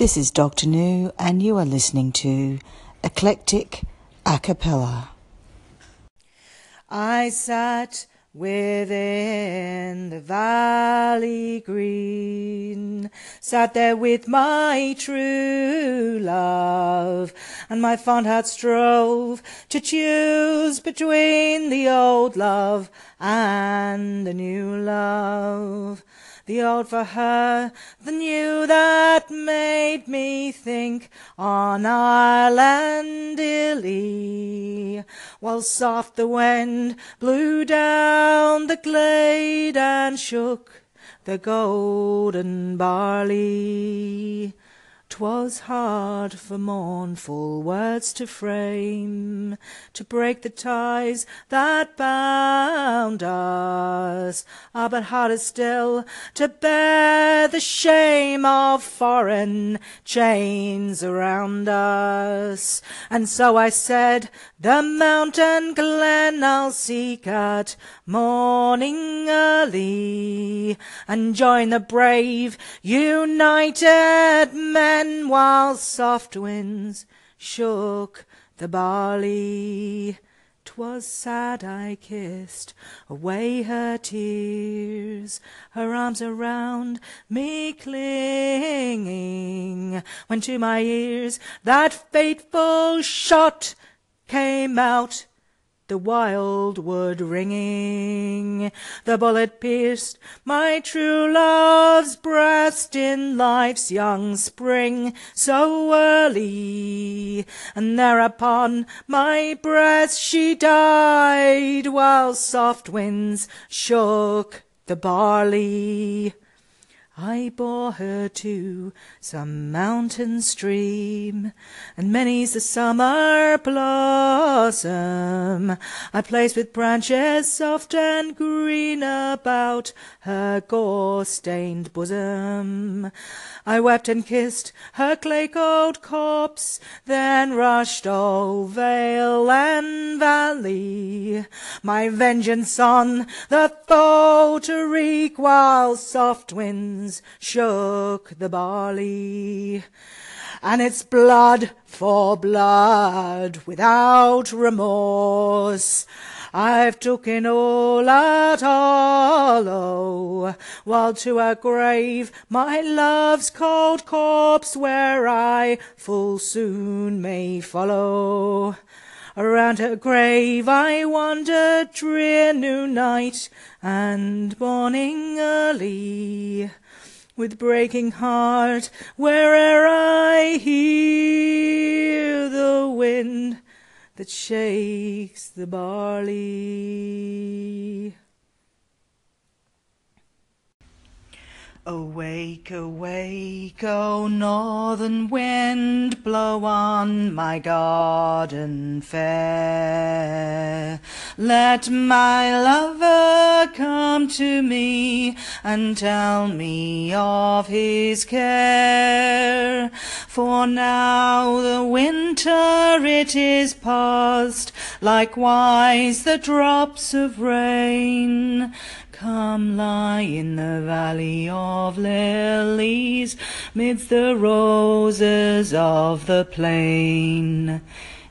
This is Dr. New, and you are listening to Eclectic Acapella. I sat within the valley green, sat there with my true love, and my fond heart strove to choose between the old love and the new love the old for her, the new that made me think on Ireland illy, while soft the wind blew down the glade and shook the golden barley. 'Twas hard for mournful words to frame, to break the ties that bound us, ah, but harder still to bear the shame of foreign chains around us. And so I said, the mountain glen I'll seek at morning early, and join the brave united men while soft winds shook the barley. 'Twas sad I kissed away her tears, her arms around me clinging, when to my ears that fateful shot came out the wild wood ringing. The bullet pierced my true love's breast in life's young spring so early, and thereupon my breast she died while soft winds shook the barley. I bore her to some mountain stream, and many's the summer blossom I placed with branches soft and green about her gore-stained bosom. I wept and kissed her clay-cold corpse, then rushed all vale and valley, my vengeance on the foe to wreak, while soft winds shook the barley, and it's blood for blood without remorse. I've taken all at hollow, while to her grave my love's cold corpse where I full soon may follow. Around her grave I wandered drear noon night and morning early with breaking heart where'er I hear the wind that shakes the barley. Awake, awake, O northern wind, blow on my garden fair. Let my lover come to me and tell me of his care. For now the winter it is past, likewise the drops of rain. Come lie in the valley of lilies, midst the roses of the plain.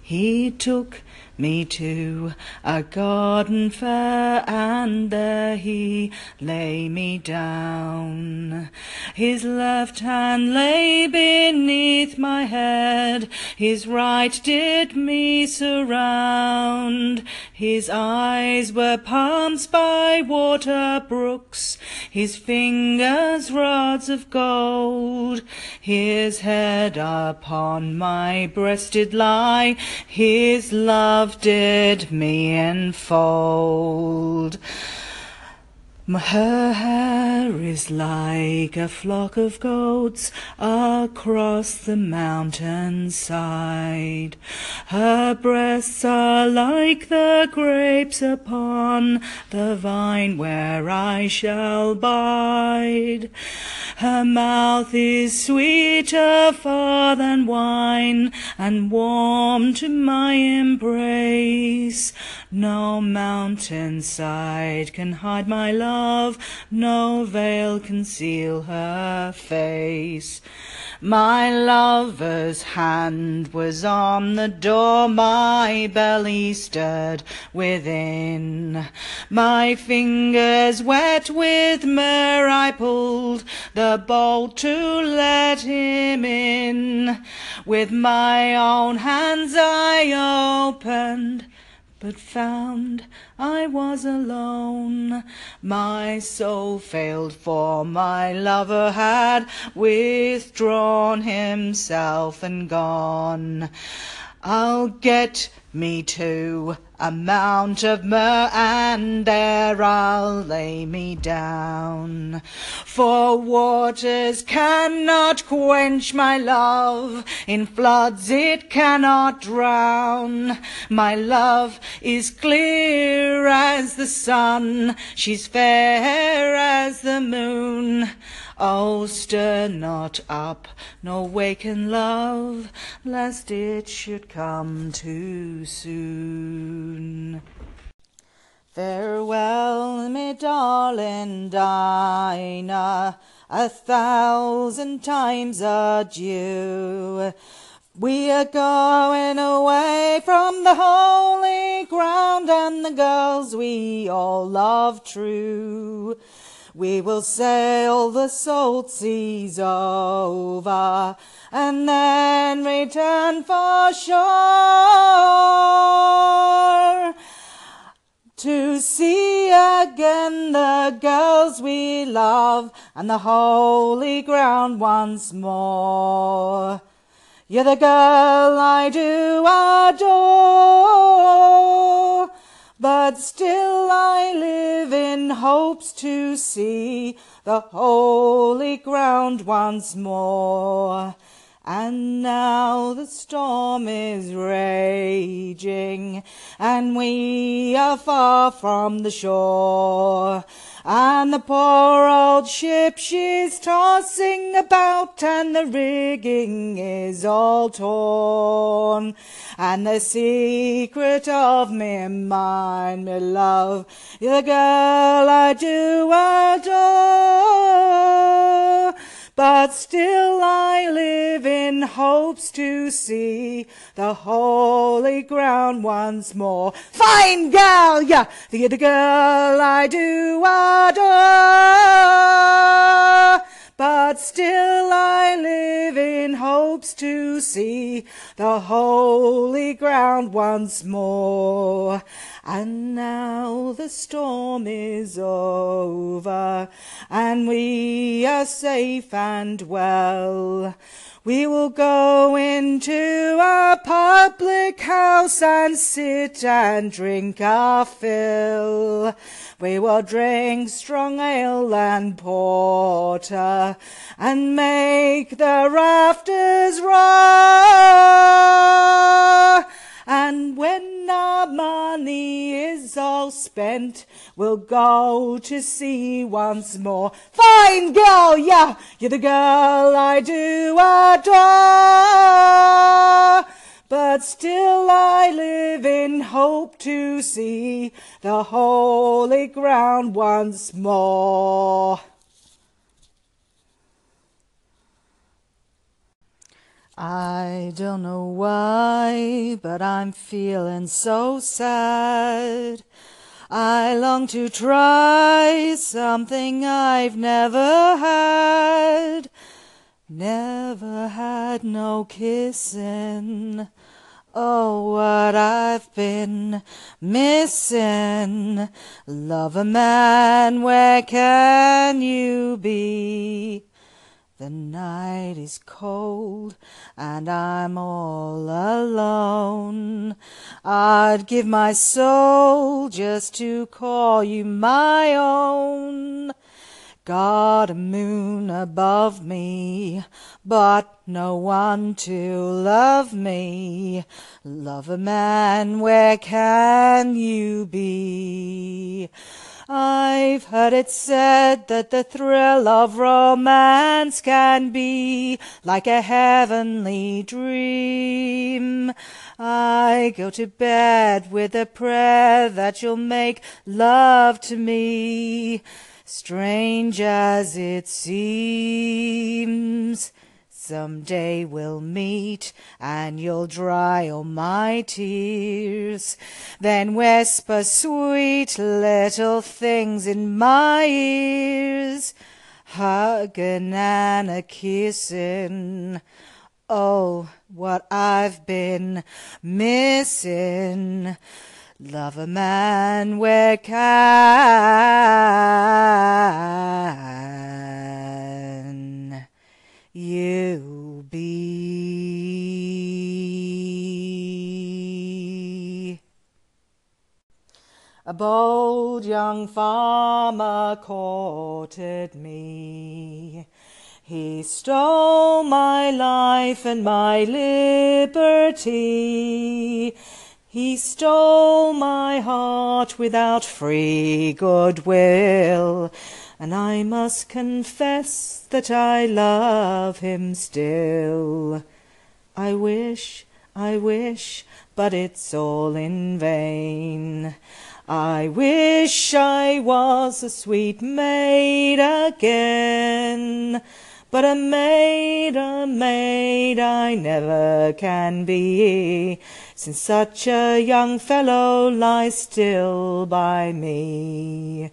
He took me to a garden fair, and there he lay me down. His left hand lay beneath my head, his right did me surround. His eyes were palms by water brooks, his fingers rods of gold. His head upon my breast did lie, his love love did me enfold. Her hair is like a flock of goats across the mountain side. Her breasts are like the grapes upon the vine where I shall bide. Her mouth is sweeter far than wine and warm to my embrace. No mountain side can hide my love love, no veil conceal her face. My lover's hand was on the door, my belly stirred within. My fingers wet with myrrh, I pulled the bolt to let him in. With my own hands I opened but found I was alone. My soul failed, for my lover had withdrawn himself and gone. I'll get me to a mount of myrrh, and there I'll lay me down. For waters cannot quench my love, in floods it cannot drown. My love is clear as the sun, she's fair as the moon. Oh, stir not up, nor waken love, lest it should come too soon. Farewell, me darling Dinah, a thousand times adieu. We are going away from the holy ground and the girls we all love true. We will sail the salt seas over and then return for shore to see again the girls we love and the holy ground once more. You're the girl I do adore. But still I live in hopes to see the holy ground once more. And now the storm is raging, and we are far from the shore. And the poor old ship, she's tossing about, and the rigging is all torn. And the secret of me mine, me love, you're the girl I do adore. But still I live in hopes to see the holy ground once more. Fine gal, yeah, the other girl I do adore. But still I live in hopes to see the holy ground once more. And now the storm is over, and we are safe and well. We will go into a public house and sit and drink our fill. We will drink strong ale and porter and make the rafters roar. And when our money is all spent, we'll go to sea once more. Fine girl, yeah, you're the girl I do adore. But still I live in hope to see the holy ground once more. I don't know why, but I'm feeling so sad. I long to try something I've never had. Never had no kissin'. Oh, what I've been missing. Lover man, where can you be? The night is cold and I'm all alone. I'd give my soul just to call you my own. Got a moon above me, but no one to love me. Lover man, where can you be? I've heard it said that the thrill of romance can be like a heavenly dream. I go to bed with a prayer that you'll make love to me. strange as it seems. Some day we'll meet and you'll dry all my tears. Then whisper sweet little things in my ears. Hugging and a kissing. Oh, what I've been missing. Lover man where can you be? A bold young farmer courted me. He stole my life and my liberty. He stole my heart without free goodwill, and I must confess that I love him still. I wish, I wish, but it's all in vain. I wish I was a sweet maid again. But a maid, a maid I never can be, since such a young fellow lies still by me.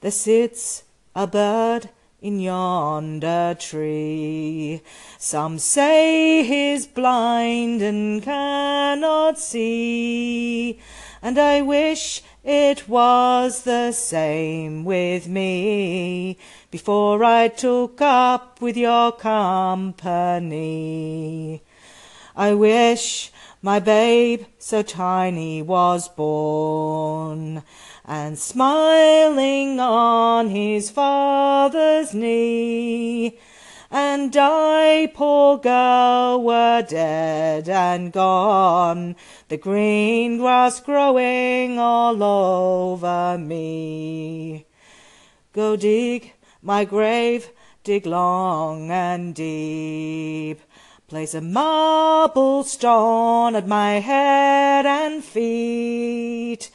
There sits a bird in yonder tree. Some say he's blind and cannot see, and I wish it was the same with me before I took up with your company. I wish my babe so tiny was born, and smiling on his father's knee, and I, poor girl, were dead and gone, the green grass growing all over me. Go dig my grave, dig long and deep. Place a marble stone at my head and feet,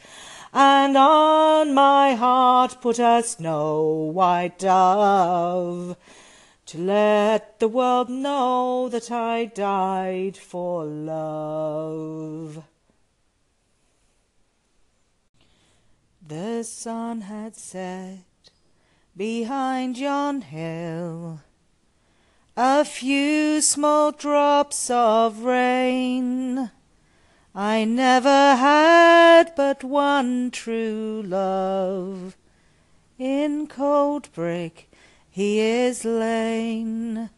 and on my heart put a snow white dove to let the world know that I died for love. The sun had set behind yon hill. A few small drops of rain. I never had but one true love. In Coldbreak he is lain.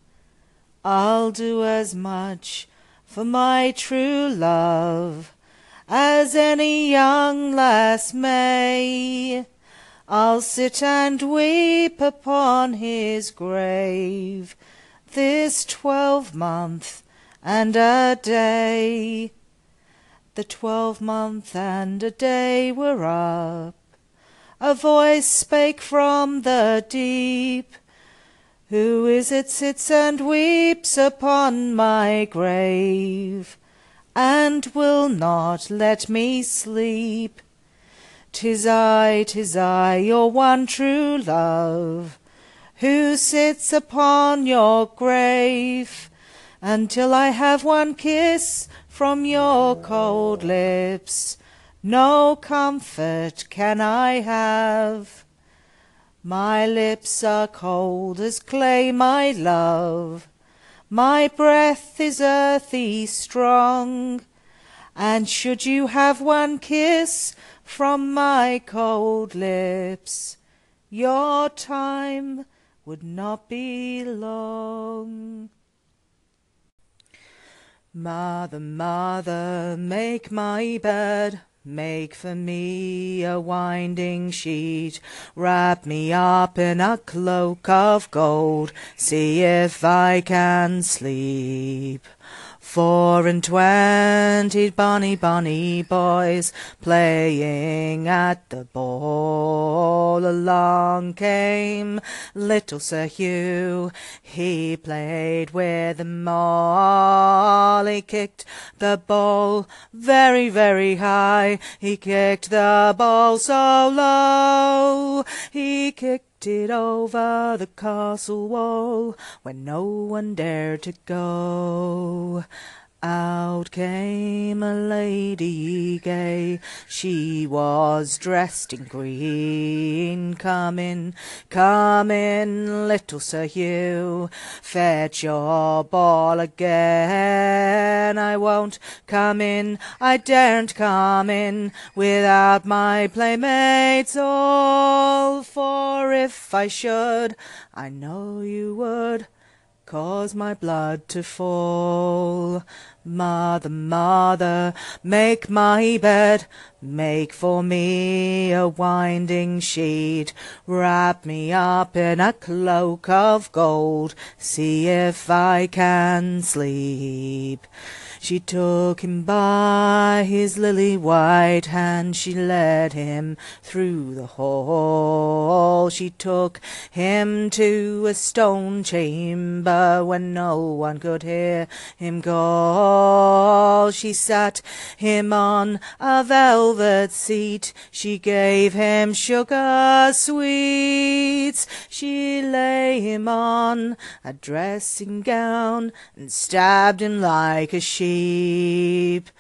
I'll do as much for my true love as any young lass may. I'll sit and weep upon his grave this twelvemonth and a day. The twelvemonth and a day were up. A voice spake from the deep. Who is it sits and weeps upon my grave, and will not let me sleep? Tis I, tis I, your one true love, who sits upon your grave, until I have one kiss from your cold lips. No comfort can I have. My lips are cold as clay, my love. My breath is earthy strong. And should you have one kiss from my cold lips, your time would not be long. Mother, mother, make my bed. Make for me a winding sheet, wrap me up in a cloak of gold, see if I can sleep. Four and twenty bonny, bonny boys playing at the ball. Along came little Sir Hugh, he played with them all. He kicked the ball very, very high, he kicked the ball so low, he kicked it over the castle wall when no one dared to go. Out came a lady gay, she was dressed in green. Come in, come in, little Sir Hugh, fetch your ball again. I won't come in, I daren't come in without my playmates all, for if I should, I know you would cause my blood to fall. Mother, mother, make my bed, make for me a winding sheet, wrap me up in a cloak of gold, see if I can sleep. She took him by his lily white hand, she led him through the hall. She took him to a stone chamber where no one could hear him call. She sat him on a velvet seat, she gave him sugar sweets. She lay him on a dressing gown and stabbed him like a sheep sheep.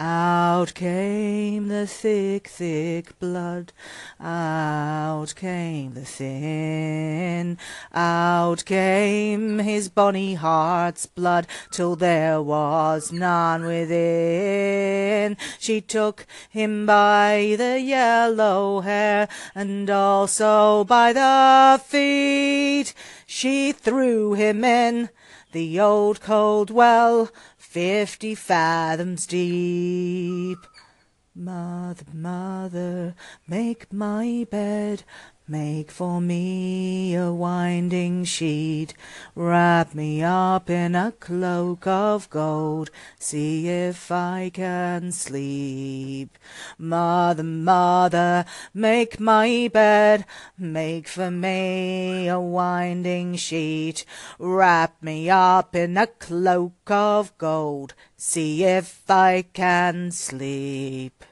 Out came the thick, thick blood, out came the thin, out came his bonny heart's blood, till there was none within. She took him by the yellow hair, and also by the feet. She threw him in the old cold well, fifty fathoms deep. Mother, mother, make my bed, make for me a winding sheet, wrap me up in a cloak of gold, see if I can sleep. Mother, mother, make my bed, make for me a winding sheet, wrap me up in a cloak of gold, see if I can sleep.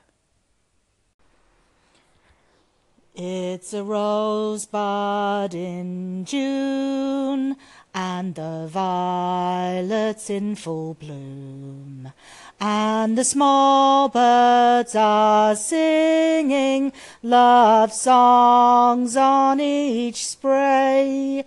It's a rosebud in June, and the violets in full bloom, and the small birds are singing love songs on each spray.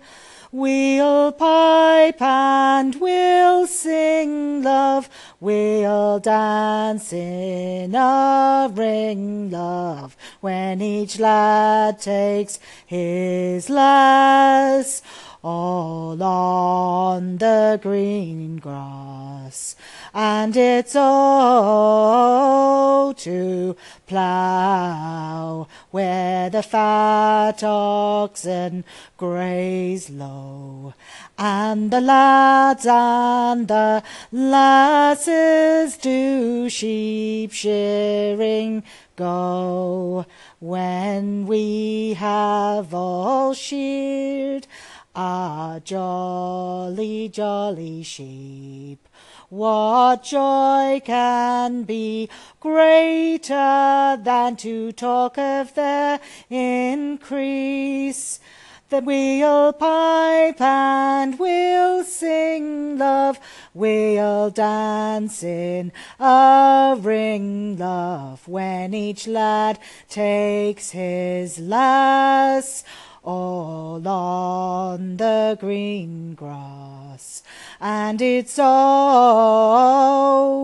We'll pipe and we'll sing, love, we'll dance in a ring, love, when each lad takes his lass all on the green grass. And it's oh to plough where the fat oxen graze low, and the lads and the lasses do sheep shearing go. When we have all sheared a jolly, jolly sheep. What joy can be greater than to talk of their increase? That we'll pipe and we'll sing, love, we'll dance in a ring, love, when each lad takes his lass all on the green grass. And it's all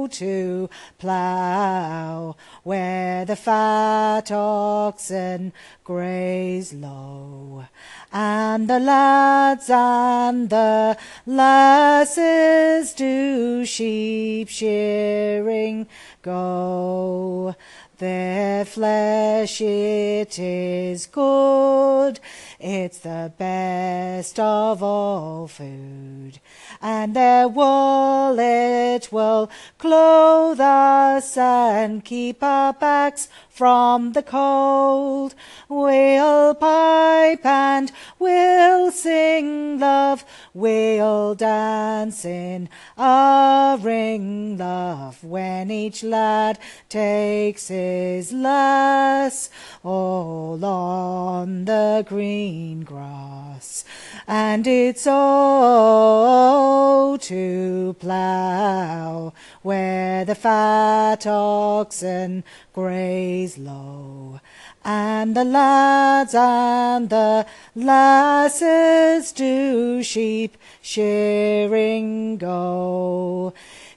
to plough where the fat oxen graze low. And the lads and the lasses do sheep shearing go. Their flesh it is good, it's the best of all food, and their wool it will clothe us and keep our backs from the cold. We'll pipe and we'll sing, love, we'll dance in a ring, love, when each lad takes his lass all on the green grass, and it's oh to plough where the fat oxen graze low and the lads and the lasses do sheep shearing go.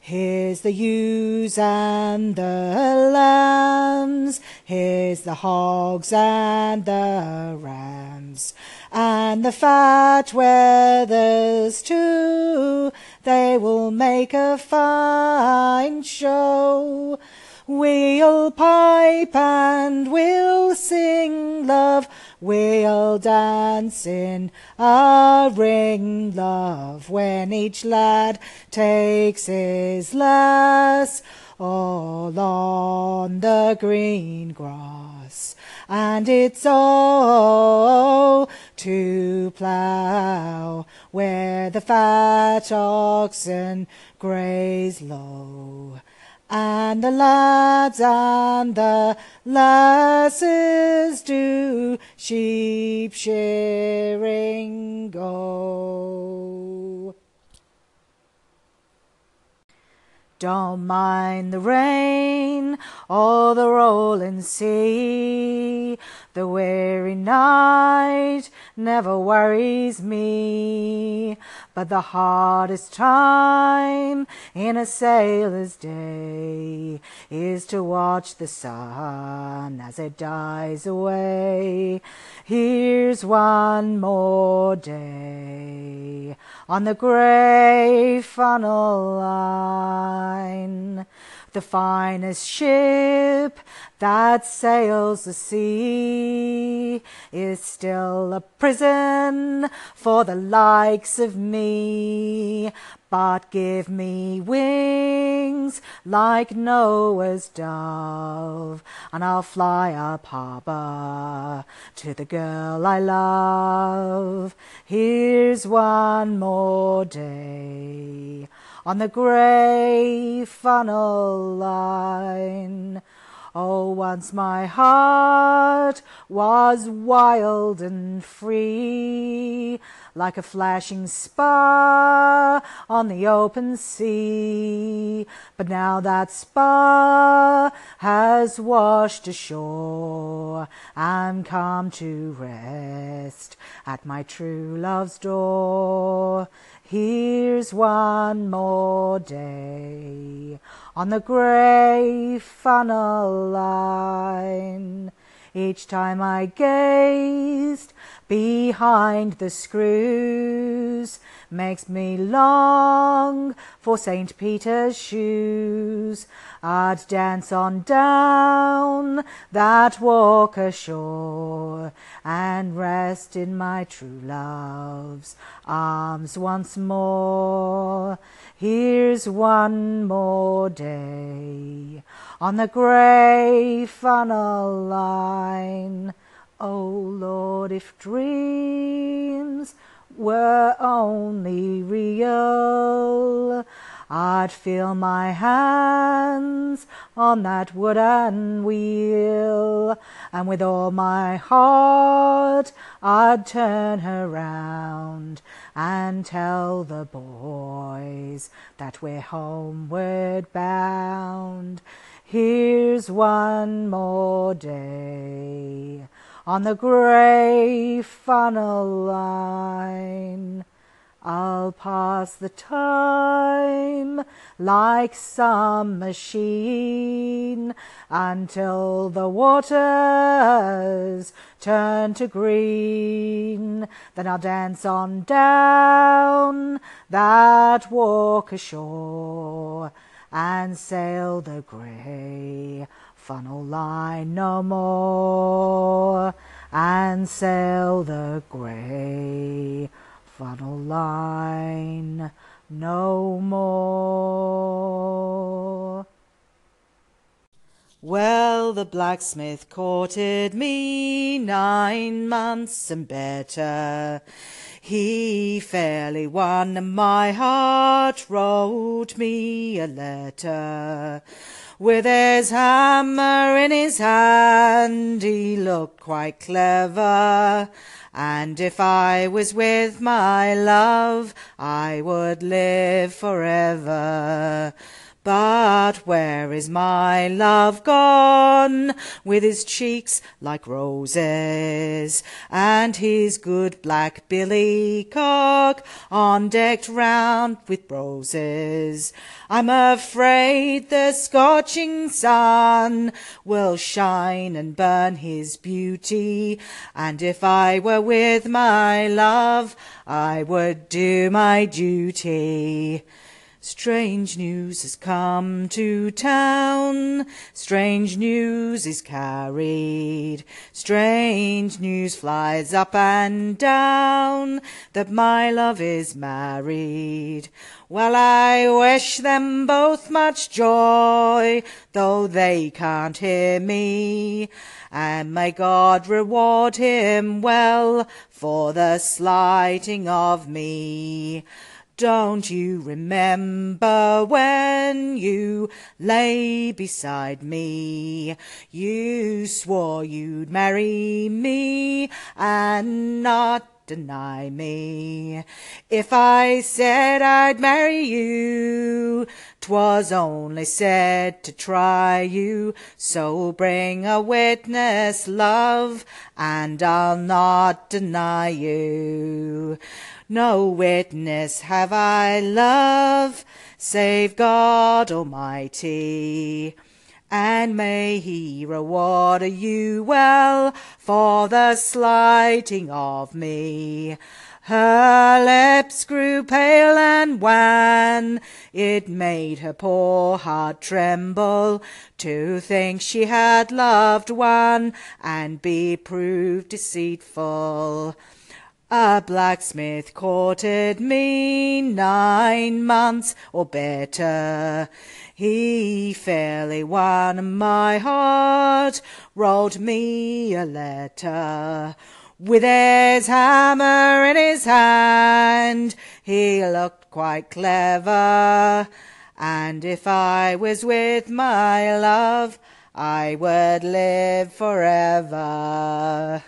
Here's the ewes and the lambs, here's the hogs and the rams, and the fat wethers too, they will make a fine show. We'll pipe and we'll sing, love. We'll dance in a ring, love, when each lad takes his lass all on the green grass. And it's all to plough where the fat oxen graze low and the lads and the lasses do sheep shearing go. Don't mind the rain or the rolling sea. The weary night never worries me. But the hardest time in a sailor's day is to watch the sun as it dies away. Here's one more day on the grey funnel line. The finest ship that sails the sea is still a prison for the likes of me. But give me wings like Noah's dove, and I'll fly up harbor to the girl I love. Here's one more day on the grey funnel line. Oh, once my heart was wild and free, like a flashing spar on the open sea. But now that spar has washed ashore, I'm come to rest at my true love's door. Here's one more day on the grey funnel line. Each time I gazed behind the screws makes me long for St. Peter's shoes. I'd dance on down that walk ashore and rest in my true love's arms once more. Here's one more day on the grey funnel line. Oh Lord, if dreams were only real, I'd feel my hands on that wooden wheel, and with all my heart I'd turn her round and tell the boys that we're homeward bound. Here's one more day on the grey funnel line. I'll pass the time like some machine until the waters turn to green. Then I'll dance on down that walk ashore and sail the grey funnel line no more and sail the grey funnel line no more. Well, the blacksmith courted me nine months and better. He fairly won my heart, wrote me a letter. With his hammer in his hand, he looked quite clever And if I was with my love, I would live forever. But where is my love gone, with his cheeks like roses, and his good black billy cock on decked round with roses? I'm afraid the scorching sun will shine and burn his beauty, and if I were with my love, I would do my duty. Strange news has come to town, strange news is carried, strange news flies up and down, that my love is married. Well, I wish them both much joy, though they can't hear me, and may God reward him well for the slighting of me. Don't you remember when you lay beside me? You swore you'd marry me and not deny me. If I said I'd marry you, 'twas only said to try you. So bring a witness, love, and I'll not deny you. No witness have I, love, save God Almighty. And may he reward you well for the slighting of me. Her lips grew pale and wan, it made her poor heart tremble to think she had loved one and be proved deceitful. A blacksmith courted me nine months or better. He fairly won my heart, wrote me a letter. With his hammer in his hand, he looked quite clever. And if I was with my love, I would live forever.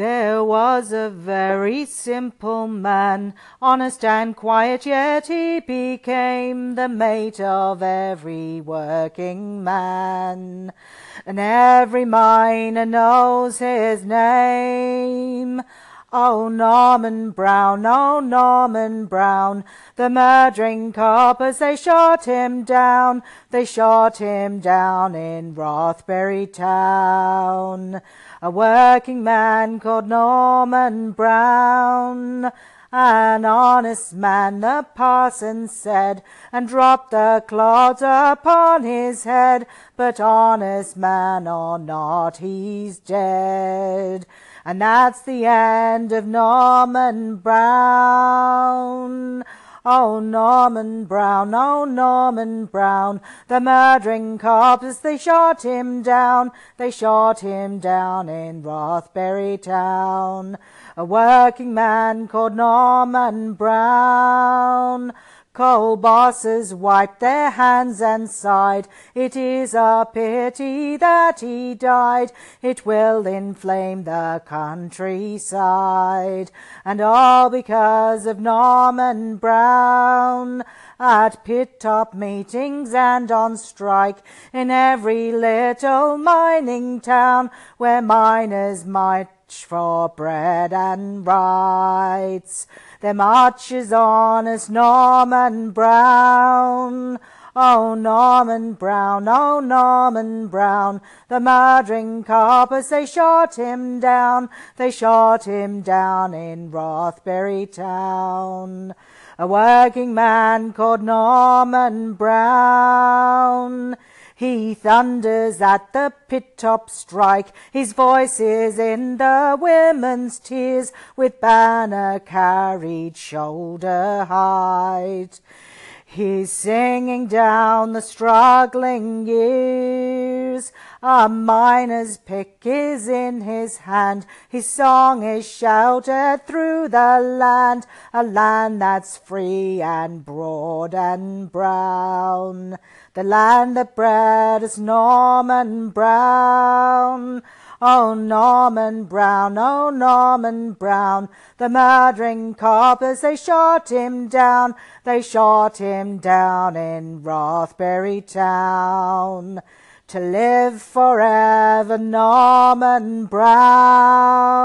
There was a very simple man, honest and quiet, yet he became the mate of every working man. And every miner knows his name. Oh, Norman Brown, oh, Norman Brown, the murdering coppers, they shot him down, they shot him down in Rothbury town a working man called Norman Brown. An honest man, the parson said, and dropped the clods upon his head. But honest man or not, he's dead. And that's the end of Norman Brown. Oh, Norman Brown, oh, Norman Brown, the murdering cops, they shot him down, they shot him down in Rothbury town. A working man called Norman Brown. Coal bosses wiped their hands and sighed, It is a pity that he died, It will inflame the countryside, And all because of Norman Brown. At pit top meetings and on strike, In every little mining town, Where miners march for bread and rights. There marches on us Norman Brown. Oh, Norman Brown, oh, Norman Brown, the murdering coppers, they shot him down, they shot him down in Rothbury town. A working man called Norman Brown. He thunders at the pit top strike, his voice is in the women's tears, with banner carried shoulder height. He's singing down the struggling years. A miner's pick is in his hand. His song is shouted through the land, a land that's free and broad and brown. The land that bred us Norman Brown. Oh, Norman Brown, oh, Norman Brown, the murdering coppers, they shot him down, they shot him down in Rothbury Town. To live forever, Norman Brown.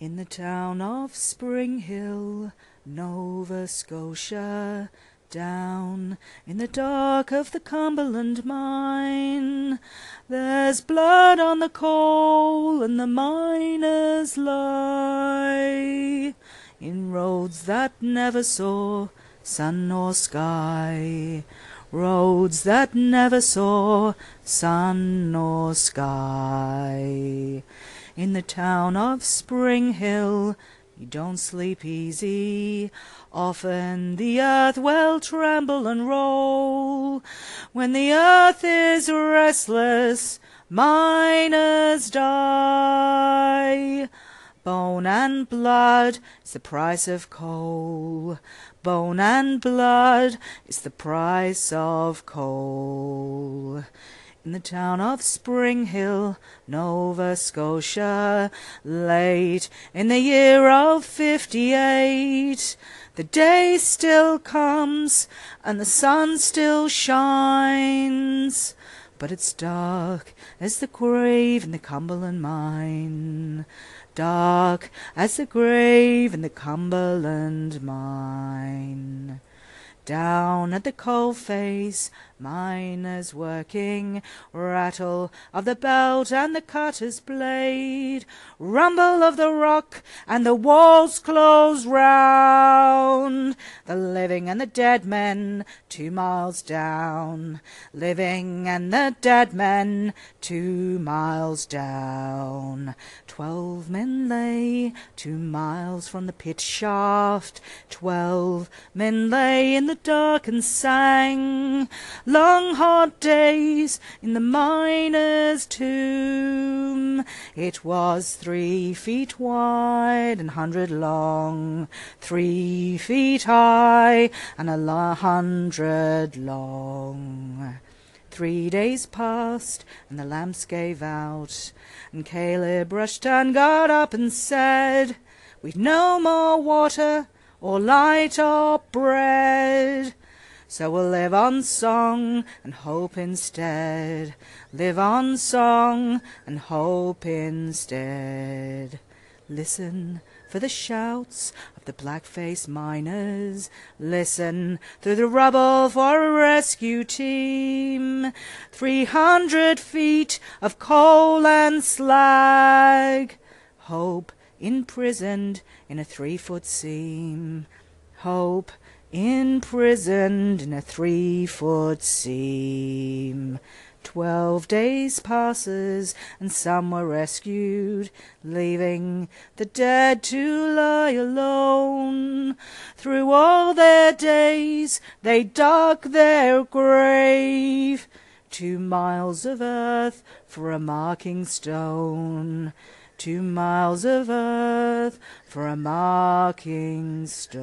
In the town of Springhill, Nova Scotia, down in the dark of the Cumberland mine. There's blood on the coal, and the miners lie in roads that never saw sun nor sky. Roads that never saw sun nor sky. In the town of Springhill, you don't sleep easy. Often the earth will tremble and roll. When the earth is restless, miners die. Bone and blood is the price of coal. Bone and blood is the price of coal in the town of Springhill, Nova Scotia, late in the year of fifty eight. The day still comes and the sun still shines, but it's dark as the grave in the Cumberland mine. Dark as the grave in the Cumberland mine. Down at the coal face, miners working, rattle of the belt and the cutter's blade, rumble of the rock and the walls close round. The living and the dead men two miles down, living and the dead men two miles down. Twelve men lay two miles from the pit shaft, twelve men lay in the dark and sang long hard days in the miner's tomb. It was three feet wide and hundred long, three feet high and a hundred long. Three days passed, and the lamps gave out, and Caleb rushed and got up and said, We've no more water, or light, or bread. So we'll live on song and hope instead. Live on song and hope instead. Listen for the shouts of the black-faced miners. Listen through the rubble for a rescue team. Three hundred feet of coal and slag. Hope imprisoned in a three-foot seam. Hope imprisoned in a three-foot seam. Twelve days passes, and some were rescued, leaving the dead to lie alone. Through all their days they dug their grave, two miles of earth for a marking stone two miles of earth for a marking stone.